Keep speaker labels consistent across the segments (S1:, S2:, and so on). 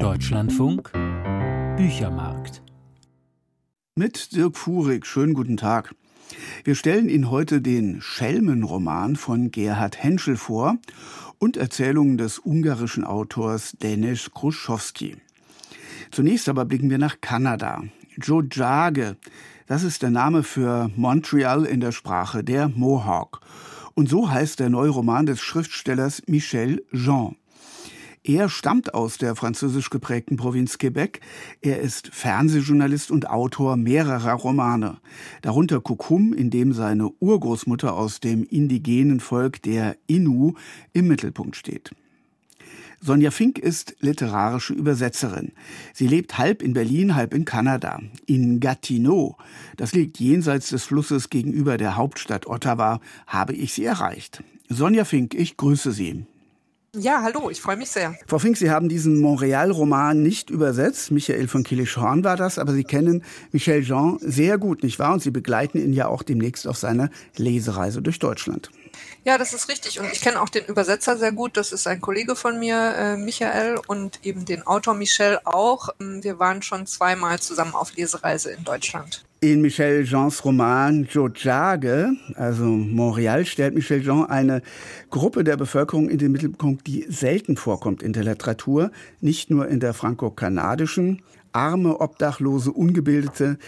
S1: Deutschlandfunk Büchermarkt.
S2: Mit Dirk Furig, schönen guten Tag. Wir stellen Ihnen heute den Schelmenroman von Gerhard Henschel vor und Erzählungen des ungarischen Autors Denis Kruschowski. Zunächst aber blicken wir nach Kanada. Jojage, das ist der Name für Montreal in der Sprache der Mohawk. Und so heißt der neue Roman des Schriftstellers Michel Jean. Er stammt aus der französisch geprägten Provinz Quebec. Er ist Fernsehjournalist und Autor mehrerer Romane, darunter Kukum, in dem seine Urgroßmutter aus dem indigenen Volk der Innu im Mittelpunkt steht. Sonja Fink ist literarische Übersetzerin. Sie lebt halb in Berlin, halb in Kanada. In Gatineau, das liegt jenseits des Flusses gegenüber der Hauptstadt Ottawa, habe ich sie erreicht. Sonja Fink, ich grüße Sie.
S3: Ja, hallo, ich freue mich sehr.
S2: Frau Fink, Sie haben diesen Montreal-Roman nicht übersetzt. Michael von Kilischhorn war das, aber Sie kennen Michel Jean sehr gut, nicht wahr? Und Sie begleiten ihn ja auch demnächst auf seiner Lesereise durch Deutschland.
S3: Ja, das ist richtig. Und ich kenne auch den Übersetzer sehr gut. Das ist ein Kollege von mir, äh, Michael, und eben den Autor Michel auch. Ähm, wir waren schon zweimal zusammen auf Lesereise in Deutschland.
S2: In Michel Jeans Roman Jojage, also Montreal, stellt Michel Jean eine Gruppe der Bevölkerung in den Mittelpunkt, die selten vorkommt in der Literatur, nicht nur in der franco-kanadischen, arme, obdachlose, ungebildete.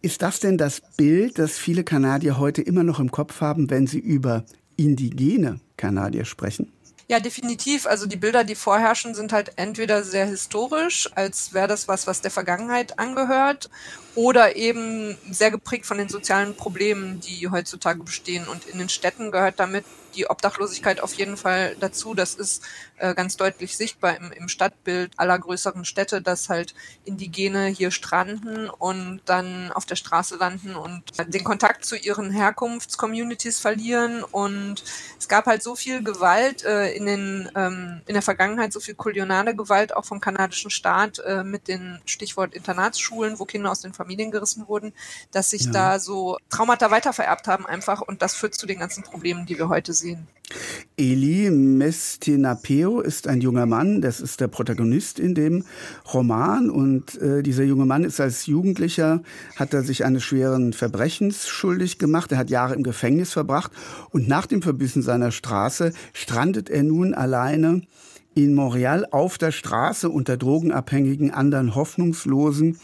S2: Ist das denn das Bild, das viele Kanadier heute immer noch im Kopf haben, wenn sie über indigene Kanadier sprechen?
S3: Ja, definitiv. Also die Bilder, die vorherrschen, sind halt entweder sehr historisch, als wäre das was, was der Vergangenheit angehört, oder eben sehr geprägt von den sozialen Problemen, die heutzutage bestehen. Und in den Städten gehört damit die Obdachlosigkeit auf jeden Fall dazu. Das ist äh, ganz deutlich sichtbar im, im Stadtbild aller größeren Städte, dass halt Indigene hier stranden und dann auf der Straße landen und den Kontakt zu ihren Herkunftscommunities verlieren. Und es gab halt so viel Gewalt äh, in, den, ähm, in der Vergangenheit, so viel koloniale Gewalt auch vom kanadischen Staat äh, mit den Stichwort Internatsschulen, wo Kinder aus den Familien gerissen wurden, dass sich ja. da so Traumata weitervererbt haben einfach und das führt zu den ganzen Problemen, die wir heute sehen.
S2: Eli Mestinapeo ist ein junger Mann, das ist der Protagonist in dem Roman und äh, dieser junge Mann ist als Jugendlicher, hat er sich eines schweren Verbrechens schuldig gemacht, er hat Jahre im Gefängnis verbracht und nach dem Verbissen seiner Straße strandet er nun alleine in Montreal auf der Straße unter drogenabhängigen anderen Hoffnungslosen.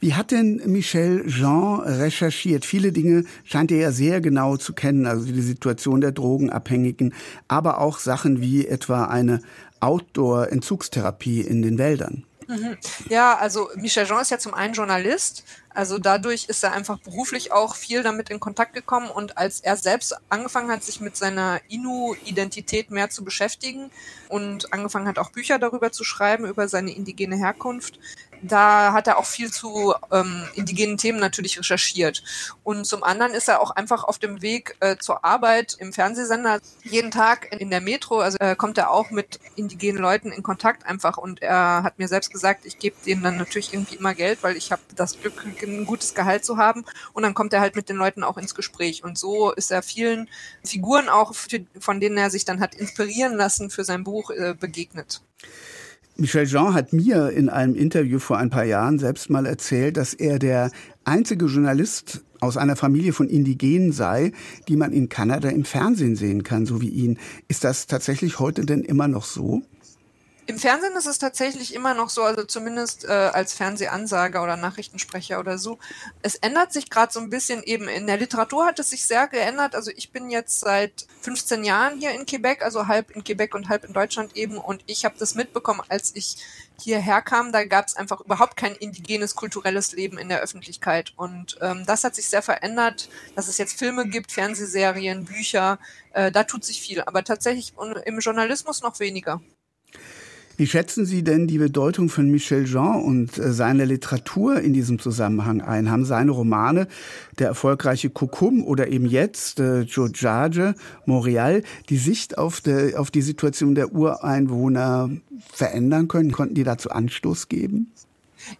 S2: Wie hat denn Michel Jean recherchiert? Viele Dinge scheint er ja sehr genau zu kennen, also die Situation der Drogenabhängigen, aber auch Sachen wie etwa eine Outdoor-Entzugstherapie in den Wäldern.
S3: Mhm. Ja, also Michel Jean ist ja zum einen Journalist, also dadurch ist er einfach beruflich auch viel damit in Kontakt gekommen und als er selbst angefangen hat, sich mit seiner Inu-Identität mehr zu beschäftigen und angefangen hat, auch Bücher darüber zu schreiben, über seine indigene Herkunft, da hat er auch viel zu ähm, indigenen Themen natürlich recherchiert. Und zum anderen ist er auch einfach auf dem Weg äh, zur Arbeit im Fernsehsender. Jeden Tag in der Metro, also äh, kommt er auch mit indigenen Leuten in Kontakt einfach. Und er hat mir selbst gesagt, ich gebe denen dann natürlich irgendwie immer Geld, weil ich habe das Glück, ein gutes Gehalt zu haben. Und dann kommt er halt mit den Leuten auch ins Gespräch. Und so ist er vielen Figuren auch, für, von denen er sich dann hat inspirieren lassen für sein Buch, äh, begegnet.
S2: Michel Jean hat mir in einem Interview vor ein paar Jahren selbst mal erzählt, dass er der einzige Journalist aus einer Familie von Indigenen sei, die man in Kanada im Fernsehen sehen kann, so wie ihn. Ist das tatsächlich heute denn immer noch so?
S3: Im Fernsehen ist es tatsächlich immer noch so, also zumindest äh, als Fernsehansager oder Nachrichtensprecher oder so. Es ändert sich gerade so ein bisschen eben. In der Literatur hat es sich sehr geändert. Also ich bin jetzt seit 15 Jahren hier in Quebec, also halb in Quebec und halb in Deutschland eben. Und ich habe das mitbekommen, als ich hierher kam. Da gab es einfach überhaupt kein indigenes kulturelles Leben in der Öffentlichkeit. Und ähm, das hat sich sehr verändert, dass es jetzt Filme gibt, Fernsehserien, Bücher. Äh, da tut sich viel. Aber tatsächlich im Journalismus noch weniger.
S2: Wie schätzen Sie denn die Bedeutung von Michel Jean und äh, seiner Literatur in diesem Zusammenhang ein? Haben seine Romane, der erfolgreiche Kukum oder eben jetzt äh, Jojage, Montreal, die Sicht auf, der, auf die Situation der Ureinwohner verändern können? Konnten die dazu Anstoß geben?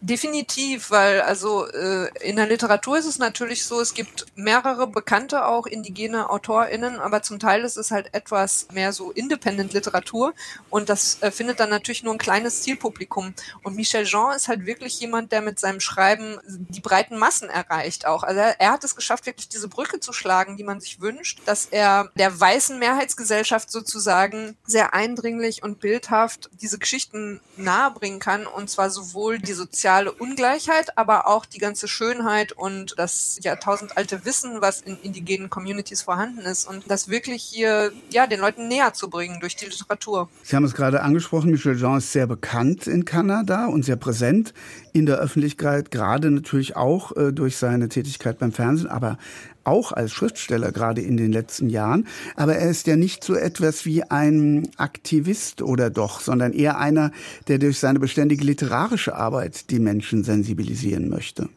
S3: Definitiv, weil also äh, in der Literatur ist es natürlich so, es gibt mehrere bekannte auch indigene AutorInnen, aber zum Teil ist es halt etwas mehr so Independent-Literatur und das äh, findet dann natürlich nur ein kleines Zielpublikum. Und Michel Jean ist halt wirklich jemand, der mit seinem Schreiben die breiten Massen erreicht auch. Also er, er hat es geschafft, wirklich diese Brücke zu schlagen, die man sich wünscht, dass er der weißen Mehrheitsgesellschaft sozusagen sehr eindringlich und bildhaft diese Geschichten nahebringen kann und zwar sowohl die soziale Ungleichheit, aber auch die ganze Schönheit und das jahrtausendalte Wissen, was in indigenen Communities vorhanden ist und das wirklich hier ja den Leuten näher zu bringen durch die Literatur.
S2: Sie haben es gerade angesprochen, Michel Jean ist sehr bekannt in Kanada und sehr präsent in der Öffentlichkeit, gerade natürlich auch äh, durch seine Tätigkeit beim Fernsehen, aber auch als Schriftsteller gerade in den letzten Jahren. Aber er ist ja nicht so etwas wie ein Aktivist oder doch, sondern eher einer, der durch seine beständige literarische Arbeit die Menschen sensibilisieren möchte.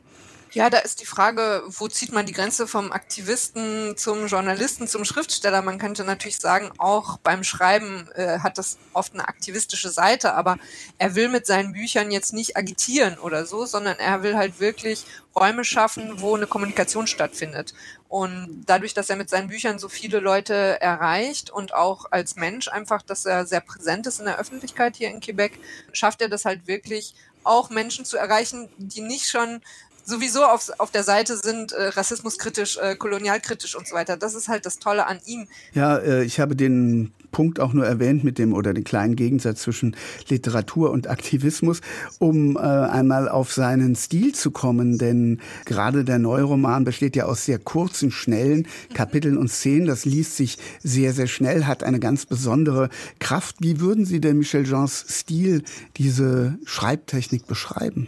S3: Ja, da ist die Frage, wo zieht man die Grenze vom Aktivisten zum Journalisten, zum Schriftsteller? Man könnte natürlich sagen, auch beim Schreiben äh, hat das oft eine aktivistische Seite, aber er will mit seinen Büchern jetzt nicht agitieren oder so, sondern er will halt wirklich Räume schaffen, wo eine Kommunikation stattfindet. Und dadurch, dass er mit seinen Büchern so viele Leute erreicht und auch als Mensch einfach, dass er sehr präsent ist in der Öffentlichkeit hier in Quebec, schafft er das halt wirklich, auch Menschen zu erreichen, die nicht schon sowieso auf, auf der Seite sind, äh, rassismuskritisch, äh, kolonialkritisch und so weiter. Das ist halt das Tolle an ihm.
S2: Ja, äh, ich habe den Punkt auch nur erwähnt mit dem oder den kleinen Gegensatz zwischen Literatur und Aktivismus, um äh, einmal auf seinen Stil zu kommen, denn gerade der Neuroman besteht ja aus sehr kurzen, schnellen Kapiteln und Szenen. Das liest sich sehr, sehr schnell, hat eine ganz besondere Kraft. Wie würden Sie denn Michel Jeans Stil, diese Schreibtechnik beschreiben?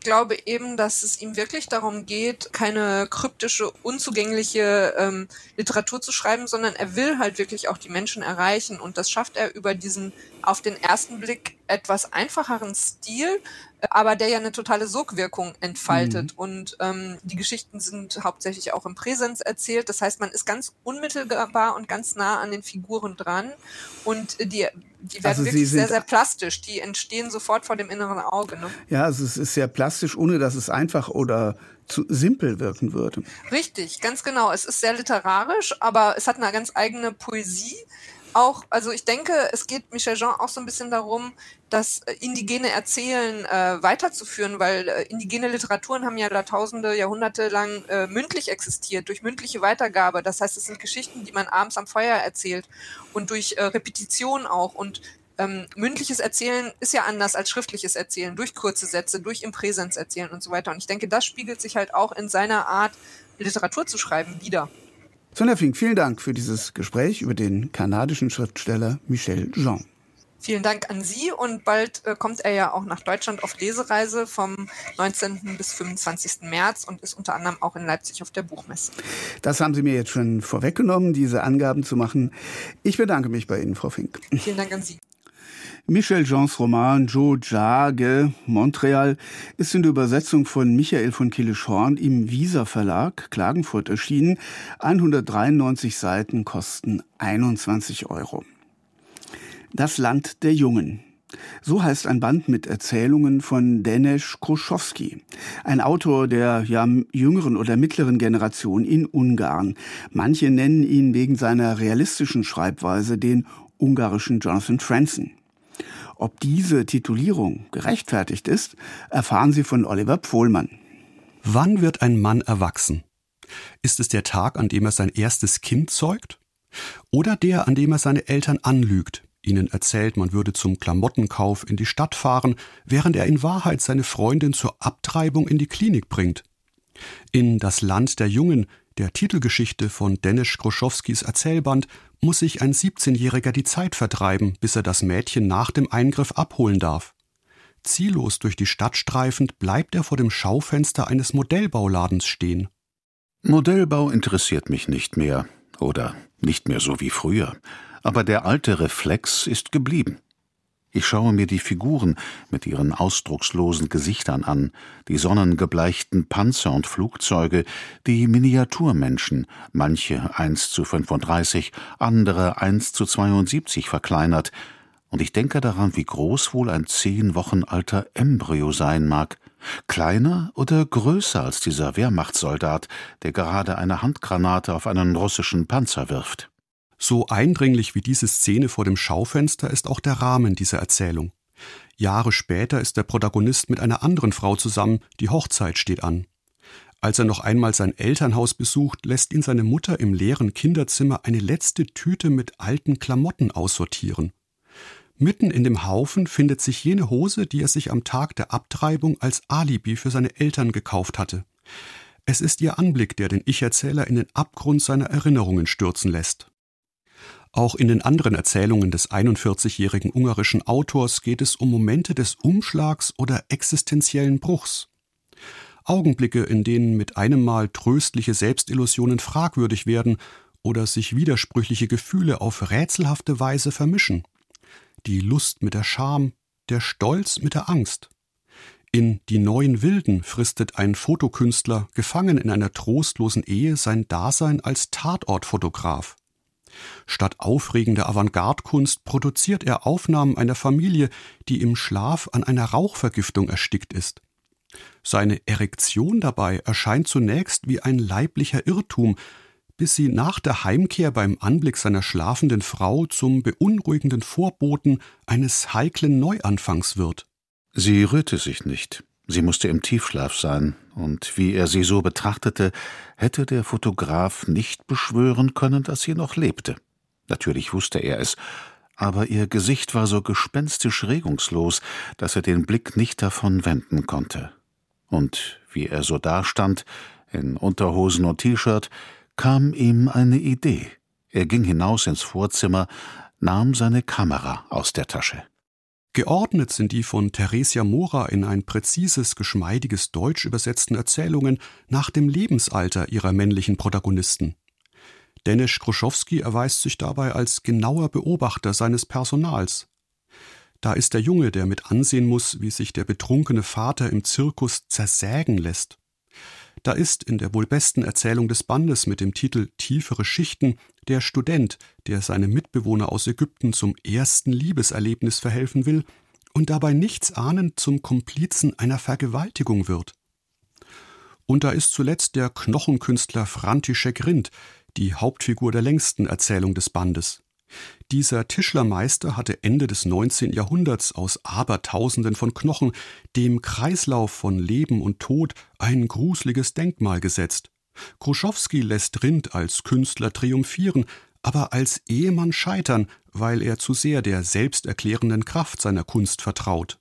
S3: Glaube eben, dass es ihm wirklich darum geht, keine kryptische, unzugängliche ähm, Literatur zu schreiben, sondern er will halt wirklich auch die Menschen erreichen. Und das schafft er über diesen auf den ersten Blick etwas einfacheren Stil, aber der ja eine totale Sogwirkung entfaltet. Mhm. Und ähm, die Geschichten sind hauptsächlich auch im Präsens erzählt. Das heißt, man ist ganz unmittelbar und ganz nah an den Figuren dran. Und die, die werden also wirklich sehr, sehr plastisch. Die entstehen sofort vor dem inneren Auge. Ne?
S2: Ja, also es ist sehr plastisch, ohne dass es einfach oder zu simpel wirken würde.
S3: Richtig, ganz genau. Es ist sehr literarisch, aber es hat eine ganz eigene Poesie auch, also ich denke, es geht Michel Jean auch so ein bisschen darum, das äh, indigene Erzählen äh, weiterzuführen, weil äh, indigene Literaturen haben ja Jahrtausende, Jahrhunderte lang äh, mündlich existiert, durch mündliche Weitergabe. Das heißt, es sind Geschichten, die man abends am Feuer erzählt und durch äh, Repetition auch. Und ähm, mündliches Erzählen ist ja anders als schriftliches Erzählen, durch kurze Sätze, durch im Präsens erzählen und so weiter. Und ich denke, das spiegelt sich halt auch in seiner Art, Literatur zu schreiben, wieder.
S2: Sonja Fink, vielen Dank für dieses Gespräch über den kanadischen Schriftsteller Michel Jean.
S3: Vielen Dank an Sie und bald äh, kommt er ja auch nach Deutschland auf Lesereise vom 19. bis 25. März und ist unter anderem auch in Leipzig auf der Buchmesse.
S2: Das haben Sie mir jetzt schon vorweggenommen, diese Angaben zu machen. Ich bedanke mich bei Ihnen, Frau Fink.
S3: Vielen Dank an Sie.
S2: Michel Jeans Roman Joe Jage, Montreal, ist in der Übersetzung von Michael von Killeschorn im Visa Verlag Klagenfurt erschienen. 193 Seiten kosten 21 Euro. Das Land der Jungen. So heißt ein Band mit Erzählungen von Denis Kruschowski, ein Autor der ja, jüngeren oder mittleren Generation in Ungarn. Manche nennen ihn wegen seiner realistischen Schreibweise den ungarischen Jonathan Franzen. Ob diese Titulierung gerechtfertigt ist, erfahren Sie von Oliver Pfohlmann.
S4: Wann wird ein Mann erwachsen? Ist es der Tag, an dem er sein erstes Kind zeugt? Oder der, an dem er seine Eltern anlügt, ihnen erzählt, man würde zum Klamottenkauf in die Stadt fahren, während er in Wahrheit seine Freundin zur Abtreibung in die Klinik bringt? In Das Land der Jungen, der Titelgeschichte von Dennis Groschowskis Erzählband, muss sich ein 17-Jähriger die Zeit vertreiben, bis er das Mädchen nach dem Eingriff abholen darf. Ziellos durch die Stadt streifend bleibt er vor dem Schaufenster eines Modellbauladens stehen.
S5: Modellbau interessiert mich nicht mehr oder nicht mehr so wie früher, aber der alte Reflex ist geblieben. Ich schaue mir die Figuren mit ihren ausdruckslosen Gesichtern an, die sonnengebleichten Panzer und Flugzeuge, die Miniaturmenschen, manche 1 zu 35, andere 1 zu 72 verkleinert, und ich denke daran, wie groß wohl ein zehn Wochen alter Embryo sein mag. Kleiner oder größer als dieser Wehrmachtssoldat, der gerade eine Handgranate auf einen russischen Panzer wirft.
S4: So eindringlich wie diese Szene vor dem Schaufenster ist auch der Rahmen dieser Erzählung. Jahre später ist der Protagonist mit einer anderen Frau zusammen, die Hochzeit steht an. Als er noch einmal sein Elternhaus besucht, lässt ihn seine Mutter im leeren Kinderzimmer eine letzte Tüte mit alten Klamotten aussortieren. Mitten in dem Haufen findet sich jene Hose, die er sich am Tag der Abtreibung als Alibi für seine Eltern gekauft hatte. Es ist ihr Anblick, der den Ich-Erzähler in den Abgrund seiner Erinnerungen stürzen lässt. Auch in den anderen Erzählungen des 41-jährigen ungarischen Autors geht es um Momente des Umschlags oder existenziellen Bruchs. Augenblicke, in denen mit einem Mal tröstliche Selbstillusionen fragwürdig werden oder sich widersprüchliche Gefühle auf rätselhafte Weise vermischen die Lust mit der Scham, der Stolz mit der Angst. In Die neuen Wilden fristet ein Fotokünstler, gefangen in einer trostlosen Ehe, sein Dasein als Tatortfotograf. Statt aufregender Avantgarde-Kunst produziert er Aufnahmen einer Familie, die im Schlaf an einer Rauchvergiftung erstickt ist. Seine Erektion dabei erscheint zunächst wie ein leiblicher Irrtum, bis sie nach der Heimkehr beim Anblick seiner schlafenden Frau zum beunruhigenden Vorboten eines heiklen Neuanfangs wird.
S5: Sie rührte sich nicht. Sie musste im Tiefschlaf sein, und wie er sie so betrachtete, hätte der Fotograf nicht beschwören können, dass sie noch lebte. Natürlich wusste er es, aber ihr Gesicht war so gespenstisch regungslos, dass er den Blick nicht davon wenden konnte. Und wie er so dastand, in Unterhosen und T-Shirt, kam ihm eine Idee. Er ging hinaus ins Vorzimmer, nahm seine Kamera aus der Tasche.
S4: Geordnet sind die von Theresia Mora in ein präzises, geschmeidiges Deutsch übersetzten Erzählungen nach dem Lebensalter ihrer männlichen Protagonisten. Dennis Kruschowski erweist sich dabei als genauer Beobachter seines Personals. Da ist der Junge, der mit ansehen muss, wie sich der betrunkene Vater im Zirkus zersägen lässt. Da ist in der wohl besten Erzählung des Bandes mit dem Titel Tiefere Schichten der Student, der seinem Mitbewohner aus Ägypten zum ersten Liebeserlebnis verhelfen will und dabei nichts ahnend zum Komplizen einer Vergewaltigung wird. Und da ist zuletzt der Knochenkünstler František Rind, die Hauptfigur der längsten Erzählung des Bandes. Dieser Tischlermeister hatte Ende des 19. Jahrhunderts aus Abertausenden von Knochen dem Kreislauf von Leben und Tod ein gruseliges Denkmal gesetzt. Kruschowski lässt Rind als Künstler triumphieren, aber als Ehemann scheitern, weil er zu sehr der selbsterklärenden Kraft seiner Kunst vertraut.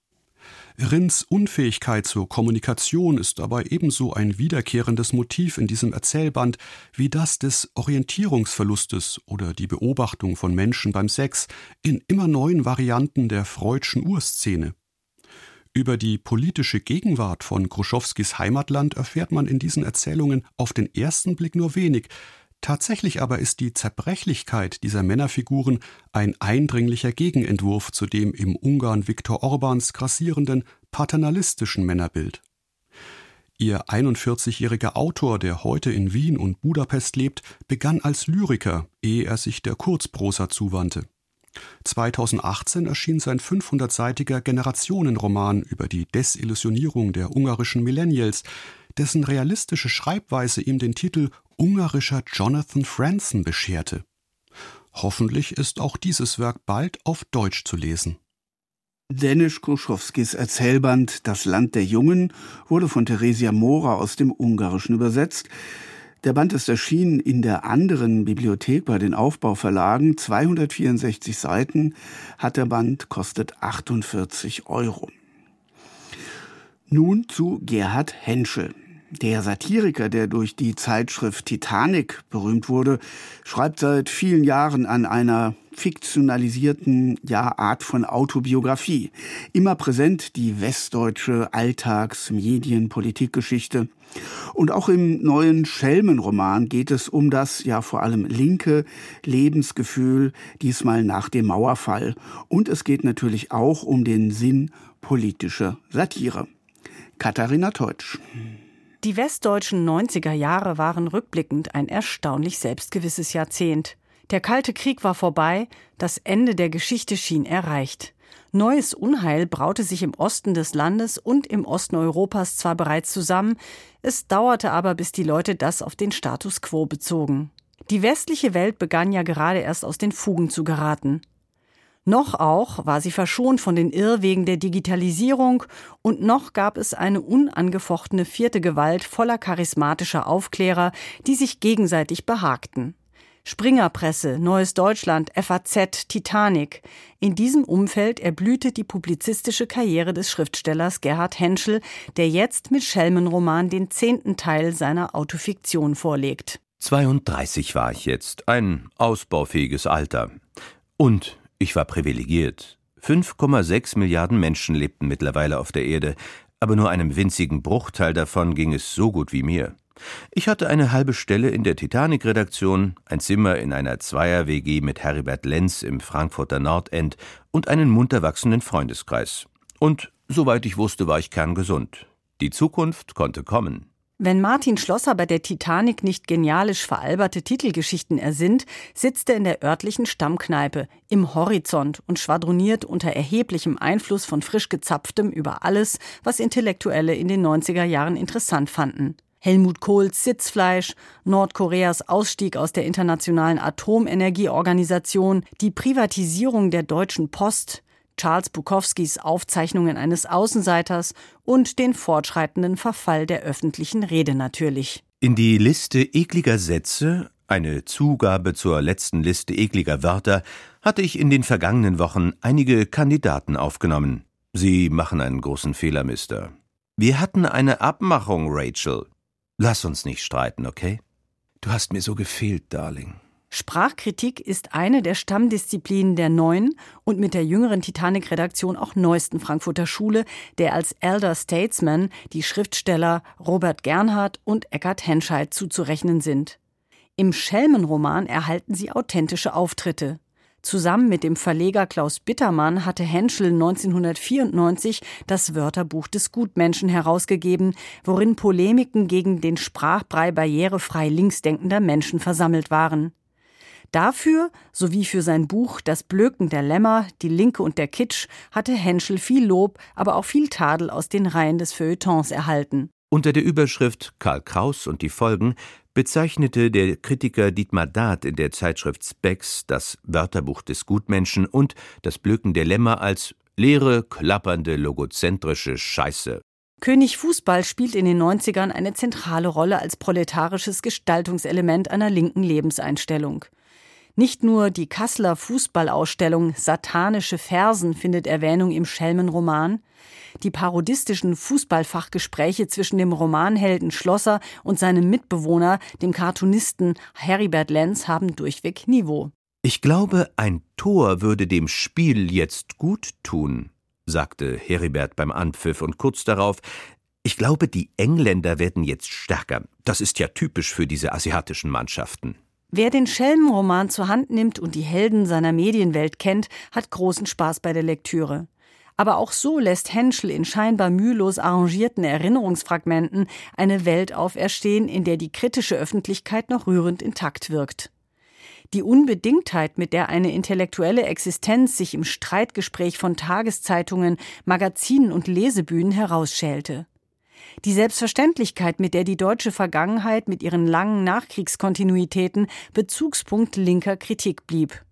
S4: Rins Unfähigkeit zur Kommunikation ist dabei ebenso ein wiederkehrendes Motiv in diesem Erzählband wie das des Orientierungsverlustes oder die Beobachtung von Menschen beim Sex in immer neuen Varianten der Freudschen Urszene. Über die politische Gegenwart von Kruschowskis Heimatland erfährt man in diesen Erzählungen auf den ersten Blick nur wenig, Tatsächlich aber ist die Zerbrechlichkeit dieser Männerfiguren ein eindringlicher Gegenentwurf zu dem im Ungarn Viktor Orbans grassierenden paternalistischen Männerbild. Ihr 41-jähriger Autor, der heute in Wien und Budapest lebt, begann als Lyriker, ehe er sich der Kurzprosa zuwandte. 2018 erschien sein 500-seitiger Generationenroman über die Desillusionierung der ungarischen Millennials, dessen realistische Schreibweise ihm den Titel ungarischer Jonathan Franzen bescherte. Hoffentlich ist auch dieses Werk bald auf Deutsch zu lesen.
S2: Dennis Kruschowskis Erzählband Das Land der Jungen wurde von Theresia Mora aus dem Ungarischen übersetzt. Der Band ist erschienen in der anderen Bibliothek bei den Aufbauverlagen. 264 Seiten hat der Band, kostet 48 Euro. Nun zu Gerhard Henschel. Der Satiriker, der durch die Zeitschrift Titanic berühmt wurde, schreibt seit vielen Jahren an einer fiktionalisierten ja, Art von Autobiografie. Immer präsent die westdeutsche Alltags-, Medien-, Politikgeschichte. Und auch im neuen Schelmenroman geht es um das ja vor allem linke Lebensgefühl, diesmal nach dem Mauerfall. Und es geht natürlich auch um den Sinn politischer Satire. Katharina Teutsch.
S6: Die westdeutschen 90er Jahre waren rückblickend ein erstaunlich selbstgewisses Jahrzehnt. Der Kalte Krieg war vorbei, das Ende der Geschichte schien erreicht. Neues Unheil braute sich im Osten des Landes und im Osten Europas zwar bereits zusammen, es dauerte aber, bis die Leute das auf den Status quo bezogen. Die westliche Welt begann ja gerade erst aus den Fugen zu geraten. Noch auch war sie verschont von den Irrwegen der Digitalisierung und noch gab es eine unangefochtene vierte Gewalt voller charismatischer Aufklärer, die sich gegenseitig behagten. Springerpresse, Neues Deutschland, FAZ, Titanic. In diesem Umfeld erblühte die publizistische Karriere des Schriftstellers Gerhard Henschel, der jetzt mit Schelmenroman den zehnten Teil seiner Autofiktion vorlegt.
S7: 32 war ich jetzt, ein ausbaufähiges Alter. Und ich war privilegiert. 5,6 Milliarden Menschen lebten mittlerweile auf der Erde, aber nur einem winzigen Bruchteil davon ging es so gut wie mir. Ich hatte eine halbe Stelle in der Titanic-Redaktion, ein Zimmer in einer Zweier-WG mit Heribert Lenz im Frankfurter Nordend und einen munter wachsenden Freundeskreis. Und soweit ich wusste, war ich kerngesund. Die Zukunft konnte kommen.
S6: Wenn Martin Schlosser bei der Titanic nicht genialisch veralberte Titelgeschichten ersinnt, sitzt er in der örtlichen Stammkneipe im Horizont und schwadroniert unter erheblichem Einfluss von frisch gezapftem über alles, was Intellektuelle in den 90er Jahren interessant fanden. Helmut Kohls Sitzfleisch, Nordkoreas Ausstieg aus der Internationalen Atomenergieorganisation, die Privatisierung der Deutschen Post, Charles Bukowskis Aufzeichnungen eines Außenseiters und den fortschreitenden Verfall der öffentlichen Rede natürlich.
S7: In die Liste ekliger Sätze, eine Zugabe zur letzten Liste ekliger Wörter, hatte ich in den vergangenen Wochen einige Kandidaten aufgenommen. Sie machen einen großen Fehler, Mister. Wir hatten eine Abmachung, Rachel. Lass uns nicht streiten, okay? Du hast mir so gefehlt, Darling.
S6: Sprachkritik ist eine der Stammdisziplinen der neuen und mit der jüngeren Titanic-Redaktion auch neuesten Frankfurter Schule, der als Elder Statesman die Schriftsteller Robert Gernhardt und Eckhard Henscheid zuzurechnen sind. Im Schelmenroman erhalten sie authentische Auftritte. Zusammen mit dem Verleger Klaus Bittermann hatte Henschel 1994 das Wörterbuch des Gutmenschen herausgegeben, worin Polemiken gegen den Sprachbrei barrierefrei linksdenkender Menschen versammelt waren. Dafür sowie für sein Buch Das Blöken der Lämmer, die Linke und der Kitsch hatte Henschel viel Lob, aber auch viel Tadel aus den Reihen des Feuilletons erhalten.
S7: Unter der Überschrift Karl Kraus und die Folgen bezeichnete der Kritiker Dietmar Dahth in der Zeitschrift Spex das Wörterbuch des Gutmenschen und das Blöken der Lämmer als leere, klappernde, logozentrische Scheiße.
S6: König Fußball spielt in den 90ern eine zentrale Rolle als proletarisches Gestaltungselement einer linken Lebenseinstellung. Nicht nur die Kasseler Fußballausstellung Satanische Fersen findet Erwähnung im Schelmenroman, die parodistischen Fußballfachgespräche zwischen dem Romanhelden Schlosser und seinem Mitbewohner, dem Cartoonisten Heribert Lenz, haben durchweg Niveau.
S7: Ich glaube, ein Tor würde dem Spiel jetzt gut tun, sagte Heribert beim Anpfiff und kurz darauf ich glaube, die Engländer werden jetzt stärker. Das ist ja typisch für diese asiatischen Mannschaften.
S6: Wer den Schelmenroman zur Hand nimmt und die Helden seiner Medienwelt kennt, hat großen Spaß bei der Lektüre. Aber auch so lässt Henschel in scheinbar mühelos arrangierten Erinnerungsfragmenten eine Welt auferstehen, in der die kritische Öffentlichkeit noch rührend intakt wirkt. Die Unbedingtheit, mit der eine intellektuelle Existenz sich im Streitgespräch von Tageszeitungen, Magazinen und Lesebühnen herausschälte. Die Selbstverständlichkeit, mit der die deutsche Vergangenheit mit ihren langen Nachkriegskontinuitäten Bezugspunkt linker Kritik blieb.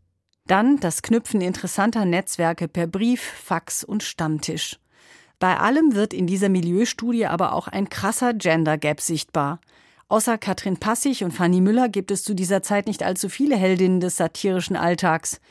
S6: Dann das Knüpfen interessanter Netzwerke per Brief, Fax und Stammtisch. Bei allem wird in dieser Milieustudie aber auch ein krasser Gender Gap sichtbar. Außer Katrin Passig und Fanny Müller gibt es zu dieser Zeit nicht allzu viele Heldinnen des satirischen Alltags.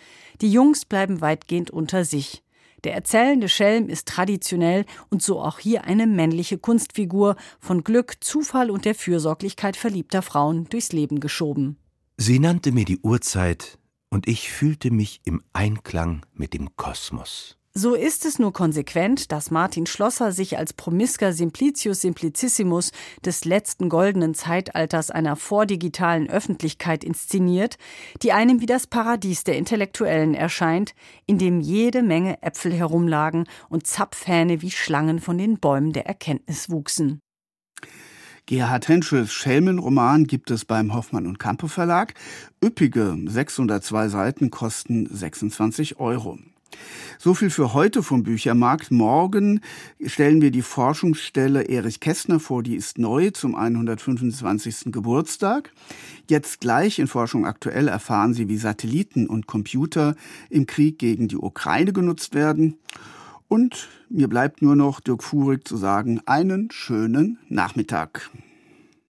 S6: Die Jungs bleiben weitgehend unter sich. Der erzählende Schelm ist traditionell und so auch hier eine männliche Kunstfigur, von Glück, Zufall und der Fürsorglichkeit verliebter Frauen durchs Leben geschoben.
S7: Sie nannte mir die Uhrzeit, und ich fühlte mich im Einklang mit dem Kosmos.
S6: So ist es nur konsequent, dass Martin Schlosser sich als Promisker Simplicius Simplicissimus des letzten goldenen Zeitalters einer vordigitalen Öffentlichkeit inszeniert, die einem wie das Paradies der Intellektuellen erscheint, in dem jede Menge Äpfel herumlagen und Zapfhähne wie Schlangen von den Bäumen der Erkenntnis wuchsen.
S2: Gerhard Henschels Schelmenroman gibt es beim Hoffmann und Campe Verlag. Üppige 602 Seiten kosten 26 Euro. So viel für heute vom Büchermarkt. Morgen stellen wir die Forschungsstelle Erich Kästner vor, die ist neu zum 125. Geburtstag. Jetzt gleich in Forschung aktuell erfahren Sie, wie Satelliten und Computer im Krieg gegen die Ukraine genutzt werden. Und mir bleibt nur noch Dirk Fuhrig zu sagen, einen schönen Nachmittag.